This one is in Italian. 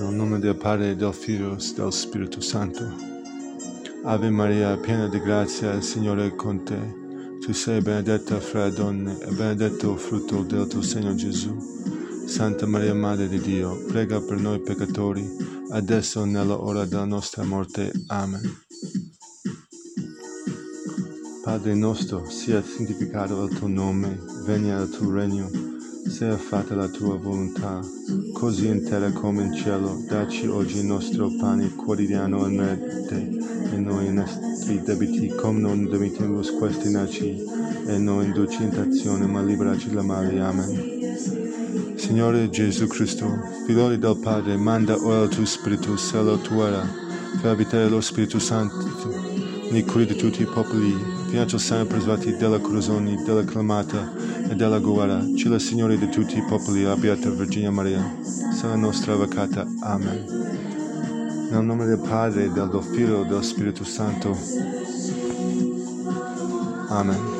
Nel nome del Padre, del Figlio e del Spirito Santo. Ave Maria, piena di grazia, il Signore è con te. Tu sei benedetta fra le donne e benedetto il frutto del tuo seno Gesù. Santa Maria, Madre di Dio, prega per noi peccatori, adesso e nella ora della nostra morte. Amen. Padre nostro, sia santificato il tuo nome, venga il tuo regno, sia fatta la tua volontà, così in terra come in cielo. Dacci oggi il nostro pane quotidiano e noi i nostri debiti, come non debitiamo questi naci, e non induci in tentazione, ma liberaci dal male. Amen. Signore Gesù Cristo, figlioli del Padre, manda ora il tuo Spirito sulla tua per abitare lo Spirito Santo nei cuori di tutti i popoli, fianco sempre preservati della corruzione, della clamata e della guerra. Ci la Signore di tutti i popoli, la Beata Virginia Maria, la nostra avvocata. Amen. Nel nome del Padre, del Figlio e del Spirito Santo. Amen.